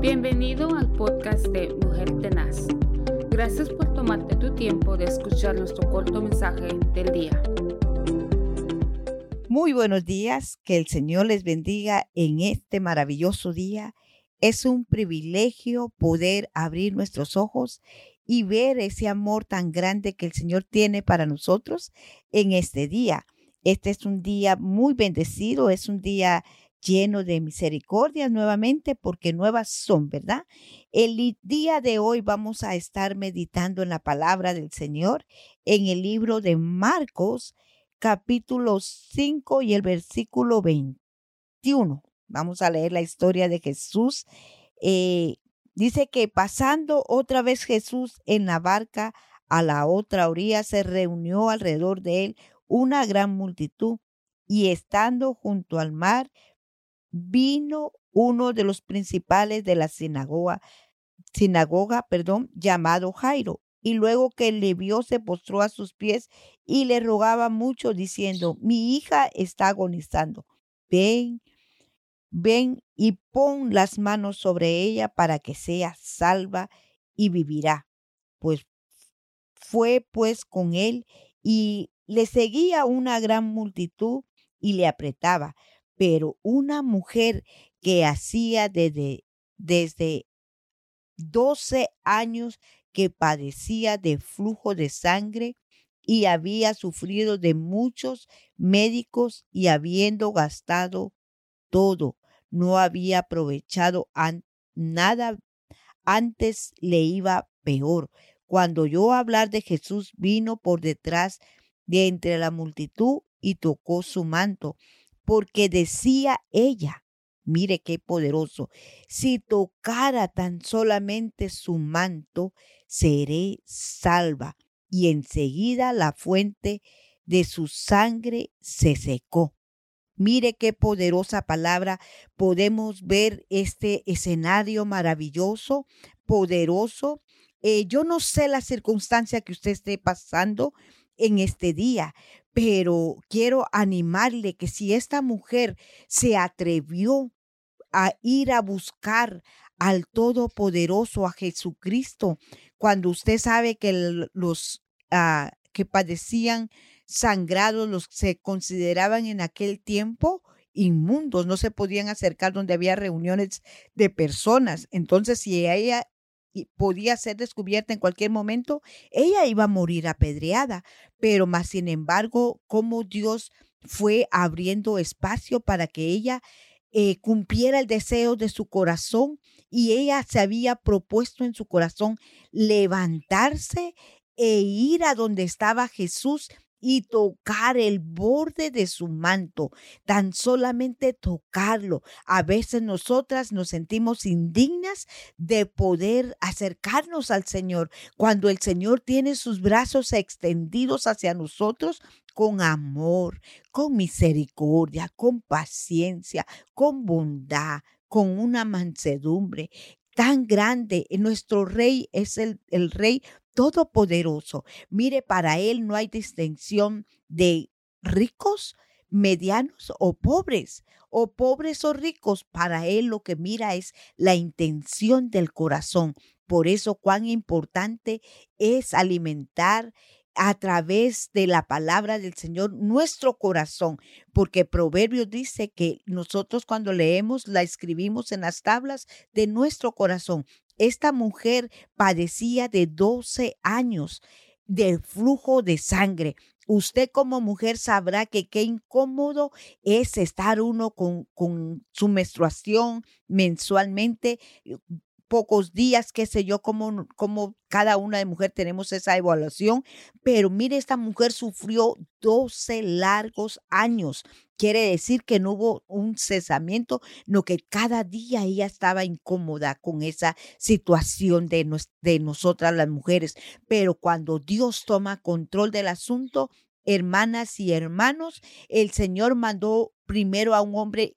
Bienvenido al podcast de Mujer Tenaz. Gracias por tomarte tu tiempo de escuchar nuestro corto mensaje del día. Muy buenos días, que el Señor les bendiga en este maravilloso día. Es un privilegio poder abrir nuestros ojos y ver ese amor tan grande que el Señor tiene para nosotros en este día. Este es un día muy bendecido, es un día lleno de misericordias nuevamente, porque nuevas son, ¿verdad? El día de hoy vamos a estar meditando en la palabra del Señor en el libro de Marcos, capítulo 5 y el versículo 21. Vamos a leer la historia de Jesús. Eh, dice que pasando otra vez Jesús en la barca a la otra orilla, se reunió alrededor de él una gran multitud y estando junto al mar, vino uno de los principales de la sinagoga, sinagoga, perdón, llamado Jairo, y luego que le vio se postró a sus pies y le rogaba mucho diciendo, mi hija está agonizando, ven, ven y pon las manos sobre ella para que sea salva y vivirá. Pues fue pues con él y le seguía una gran multitud y le apretaba pero una mujer que hacía desde, desde 12 años que padecía de flujo de sangre y había sufrido de muchos médicos y habiendo gastado todo, no había aprovechado nada, antes le iba peor. Cuando oyó hablar de Jesús, vino por detrás de entre la multitud y tocó su manto porque decía ella, mire qué poderoso, si tocara tan solamente su manto, seré salva. Y enseguida la fuente de su sangre se secó. Mire qué poderosa palabra. Podemos ver este escenario maravilloso, poderoso. Eh, yo no sé la circunstancia que usted esté pasando en este día, pero quiero animarle que si esta mujer se atrevió a ir a buscar al Todopoderoso, a Jesucristo, cuando usted sabe que los ah, que padecían sangrados, los se consideraban en aquel tiempo inmundos, no se podían acercar donde había reuniones de personas. Entonces, si ella podía ser descubierta en cualquier momento, ella iba a morir apedreada. Pero más sin embargo, como Dios fue abriendo espacio para que ella eh, cumpliera el deseo de su corazón y ella se había propuesto en su corazón levantarse e ir a donde estaba Jesús y tocar el borde de su manto, tan solamente tocarlo. A veces nosotras nos sentimos indignas de poder acercarnos al Señor cuando el Señor tiene sus brazos extendidos hacia nosotros con amor, con misericordia, con paciencia, con bondad, con una mansedumbre tan grande. Nuestro rey es el, el rey todopoderoso. Mire, para Él no hay distinción de ricos, medianos o pobres, o pobres o ricos. Para Él lo que mira es la intención del corazón. Por eso cuán importante es alimentar a través de la palabra del Señor nuestro corazón, porque Proverbios dice que nosotros cuando leemos la escribimos en las tablas de nuestro corazón. Esta mujer padecía de 12 años de flujo de sangre. Usted como mujer sabrá que qué incómodo es estar uno con, con su menstruación mensualmente pocos días, qué sé yo, como cada una de mujer tenemos esa evaluación, pero mire, esta mujer sufrió 12 largos años. Quiere decir que no hubo un cesamiento, no que cada día ella estaba incómoda con esa situación de, de nosotras las mujeres. Pero cuando Dios toma control del asunto, hermanas y hermanos, el Señor mandó primero a un hombre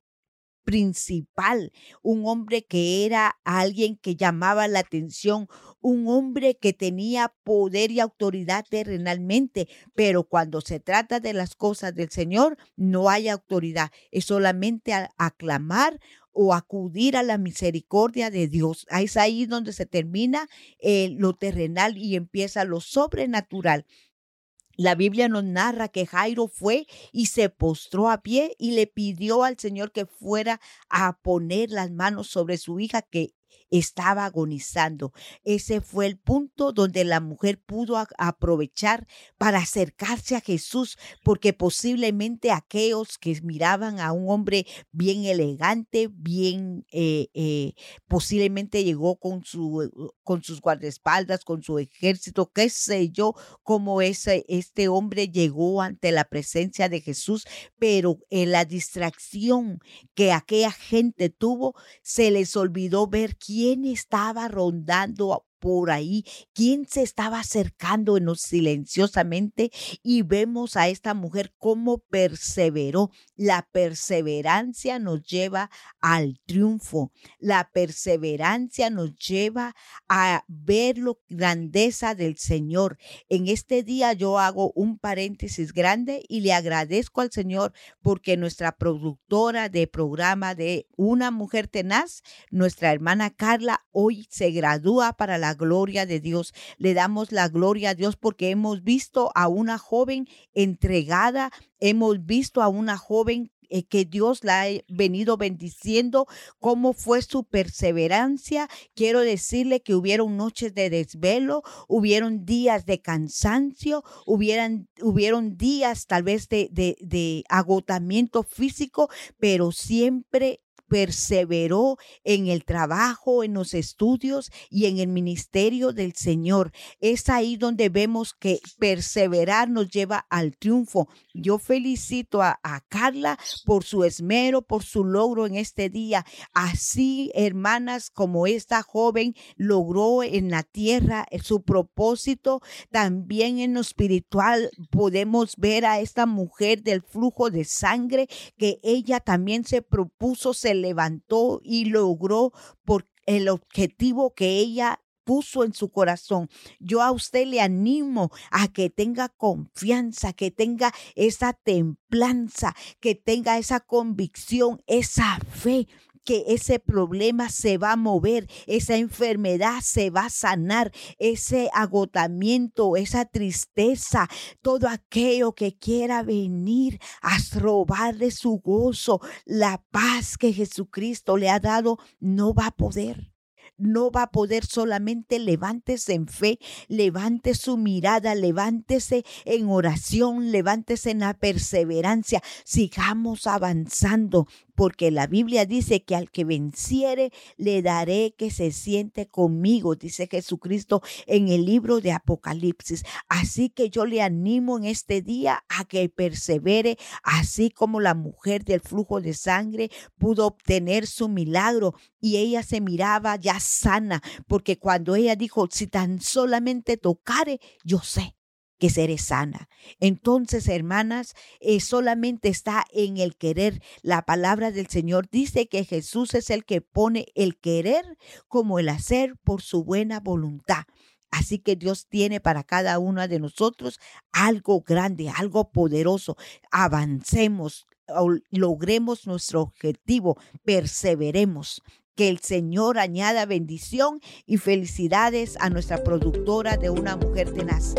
principal, un hombre que era alguien que llamaba la atención, un hombre que tenía poder y autoridad terrenalmente, pero cuando se trata de las cosas del Señor, no hay autoridad, es solamente aclamar o acudir a la misericordia de Dios. Es ahí donde se termina eh, lo terrenal y empieza lo sobrenatural. La Biblia nos narra que Jairo fue y se postró a pie y le pidió al Señor que fuera a poner las manos sobre su hija que estaba agonizando. Ese fue el punto donde la mujer pudo aprovechar para acercarse a Jesús, porque posiblemente aquellos que miraban a un hombre bien elegante, bien, eh, eh, posiblemente llegó con, su, con sus guardaespaldas, con su ejército, qué sé yo, cómo ese, este hombre llegó ante la presencia de Jesús, pero en la distracción que aquella gente tuvo, se les olvidó ver quién estaba rondando por ahí, quién se estaba acercando silenciosamente y vemos a esta mujer cómo perseveró. La perseverancia nos lleva al triunfo. La perseverancia nos lleva a ver la grandeza del Señor. En este día yo hago un paréntesis grande y le agradezco al Señor porque nuestra productora de programa de Una Mujer Tenaz, nuestra hermana Carla, hoy se gradúa para la gloria de Dios. Le damos la gloria a Dios porque hemos visto a una joven entregada, hemos visto a una joven eh, que Dios la ha venido bendiciendo, cómo fue su perseverancia. Quiero decirle que hubieron noches de desvelo, hubieron días de cansancio, hubieran, hubieron días tal vez de, de, de agotamiento físico, pero siempre perseveró en el trabajo, en los estudios y en el ministerio del Señor. Es ahí donde vemos que perseverar nos lleva al triunfo. Yo felicito a, Carla por su esmero, por su logro en este día. Así, hermanas, como esta joven logró en la tierra su propósito, también en lo espiritual podemos ver a esta mujer del flujo de sangre que ella también se propuso, se levantó y logró por el objetivo que ella puso en su corazón. Yo a usted le animo a que tenga confianza, que tenga esa templanza, que tenga esa convicción, esa fe que ese problema se va a mover, esa enfermedad se va a sanar, ese agotamiento, esa tristeza, todo aquello que quiera venir a robarle su gozo, la paz que Jesucristo le ha dado, no va a poder. No va a poder solamente levántese en fe, levante su mirada, levántese en oración, levántese en la perseverancia, sigamos avanzando, porque la Biblia dice que al que venciere le daré que se siente conmigo, dice Jesucristo en el libro de Apocalipsis. Así que yo le animo en este día a que persevere, así como la mujer del flujo de sangre pudo obtener su milagro y ella se miraba ya sana, porque cuando ella dijo, si tan solamente tocare, yo sé que seré sana. Entonces, hermanas, eh, solamente está en el querer. La palabra del Señor dice que Jesús es el que pone el querer como el hacer por su buena voluntad. Así que Dios tiene para cada una de nosotros algo grande, algo poderoso. Avancemos, logremos nuestro objetivo, perseveremos. Que el Señor añada bendición y felicidades a nuestra productora de una mujer tenaz.